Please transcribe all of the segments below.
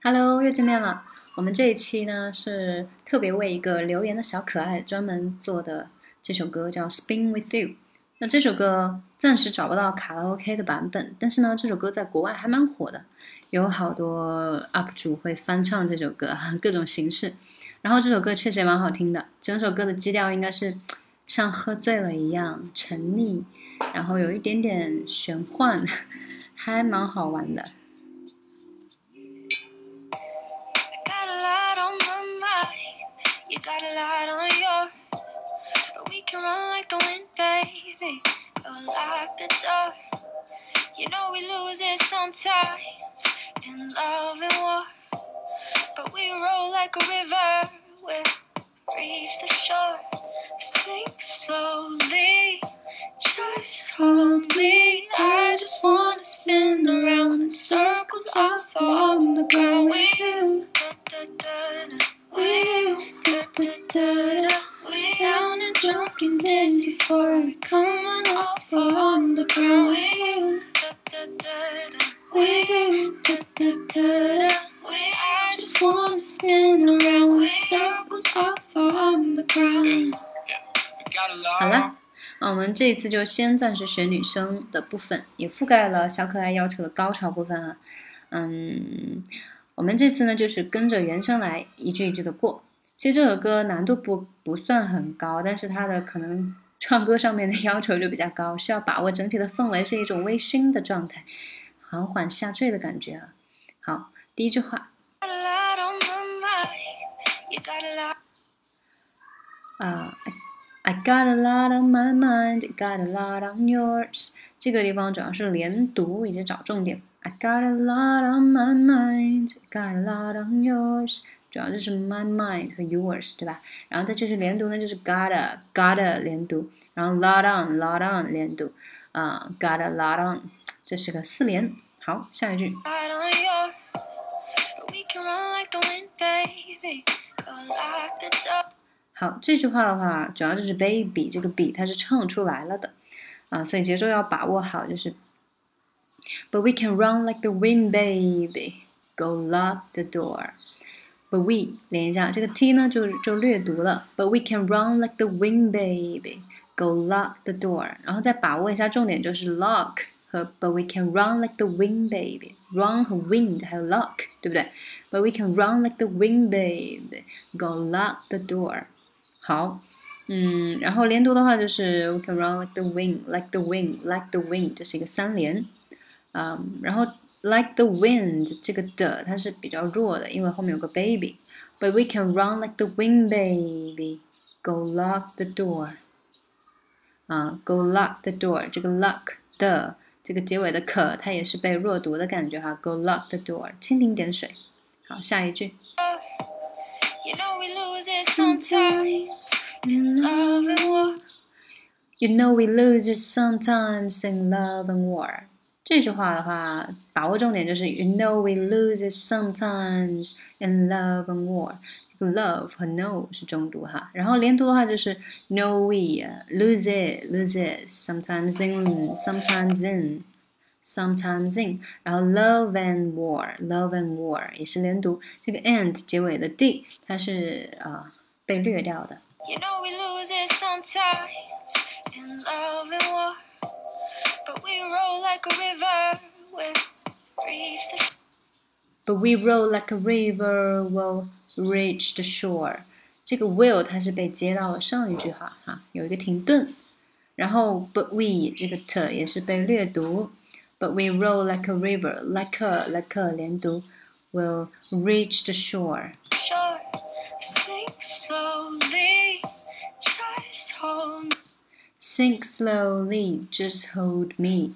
Hello，又见面了。我们这一期呢是特别为一个留言的小可爱专门做的这首歌，叫《Spin with You》。那这首歌暂时找不到卡拉 OK 的版本，但是呢，这首歌在国外还蛮火的，有好多 UP 主会翻唱这首歌，各种形式。然后这首歌确实也蛮好听的，整首歌的基调应该是像喝醉了一样沉溺，然后有一点点玄幻，还蛮好玩的。Got a lot on yours. But we can run like the wind, baby. Go lock the door. You know we lose it sometimes in love and war. But we roll like a river. We'll reach the shore. Sink slowly. Just hold me. I just wanna drunk and dizzy before we come on off on the ground with you. With you. I just wanna spin around with circles off on the ground. 好了，那我们这一次就先暂时选女生的部分，也覆盖了小可爱要求的高潮部分啊。嗯，我们这次呢就是跟着原声来一句一句的过。其实这首歌难度不不算很高，但是它的可能唱歌上面的要求就比较高，需要把握整体的氛围是一种微醺的状态，缓缓下坠的感觉啊。好，第一句话。啊，I got a lot on my mind, got a lot on yours。这个地方主要是连读以及找重点。I got a lot on my mind, got a lot on yours。主要就是 my mind 和 yours，对吧？然后在这里连读呢，就是 gotta gotta 连读，然后 lot on lot on 连读，啊，gotta lot on，这是个四连。好，下一句。好，这句话的话，主要就是 baby 这个 b 它是唱出来了的，啊，所以节奏要把握好，就是。But we can run like the wind, baby. Go lock the door. But we 连一下，这个 t 呢就就略读了。But we can run like the wind, baby. Go lock the door，然后再把握一下重点，就是 lock 和 But we can run like the wind, baby. Run 和 wind 还有 lock，对不对？But we can run like the wind, baby. Go lock the door。好，嗯，然后连读的话就是 We can run like the wind, like the wind, like the wind，这是一个三连。嗯，然后。 like the wind 这个的它是比较弱的，因为后面有个 baby。But we can run like the wind, baby. Go lock the door. 啊，go lock the door 这个 lock 的这个结尾的可它也是被弱读的感觉哈。Go lock the door，蜻蜓点水。好，下一句。You know we lose it sometimes in love and war. You know we lose it sometimes in love and war. 这句话的话，把握重点就是 You know we lose it sometimes in love and war。这个 love 和 know 是重读哈，然后连读的话就是 Know we lose it lose it sometimes in sometimes in sometimes in，然后 love and war love and war 也是连读，这个 and 结尾的 d 它是啊、呃、被略掉的。You know we lose it sometimes in love and war. But we roll like a river, we'll reach the. But we roll like a river, will reach the shore. 这个 will 它是被接到了上一句话哈，有一个停顿。然后 but we 这个 t 也是被略读。But we roll like a river, like a like a 连读，will reach the shore. Shore, sink slowly, just hold. Sink slowly, just hold me.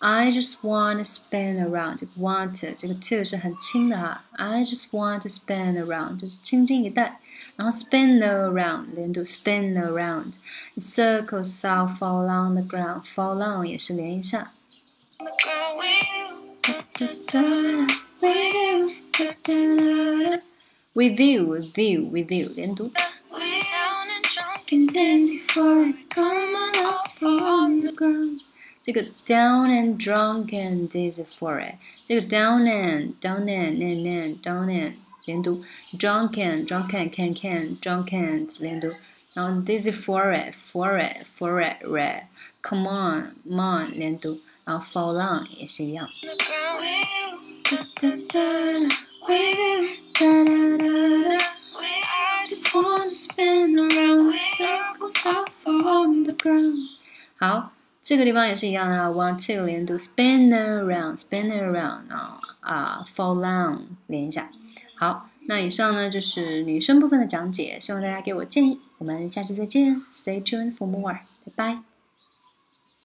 I just wanna spin around，这个 want 这个 to 是很轻的哈。I just want to spin around，就是轻轻一带。然后 spin around 连读 spin around，circles I'll fall on the ground，fall on 也是连一下。 With you, with you, with you，连读。这个 down and drunk and dizzy for it， 这个 down and down and and and down and 连读，drunk and drunk and can can drunk and 连读，然后 dizzy for it for it for it red come on on 连读，然后 fall on 也是一样。好， 这个地方也是一样的，want to 连读，spin around，spin around 啊啊，for long 连一下。好，那以上呢就是女生部分的讲解，希望大家给我建议。我们下期再见，Stay tuned for more，拜拜。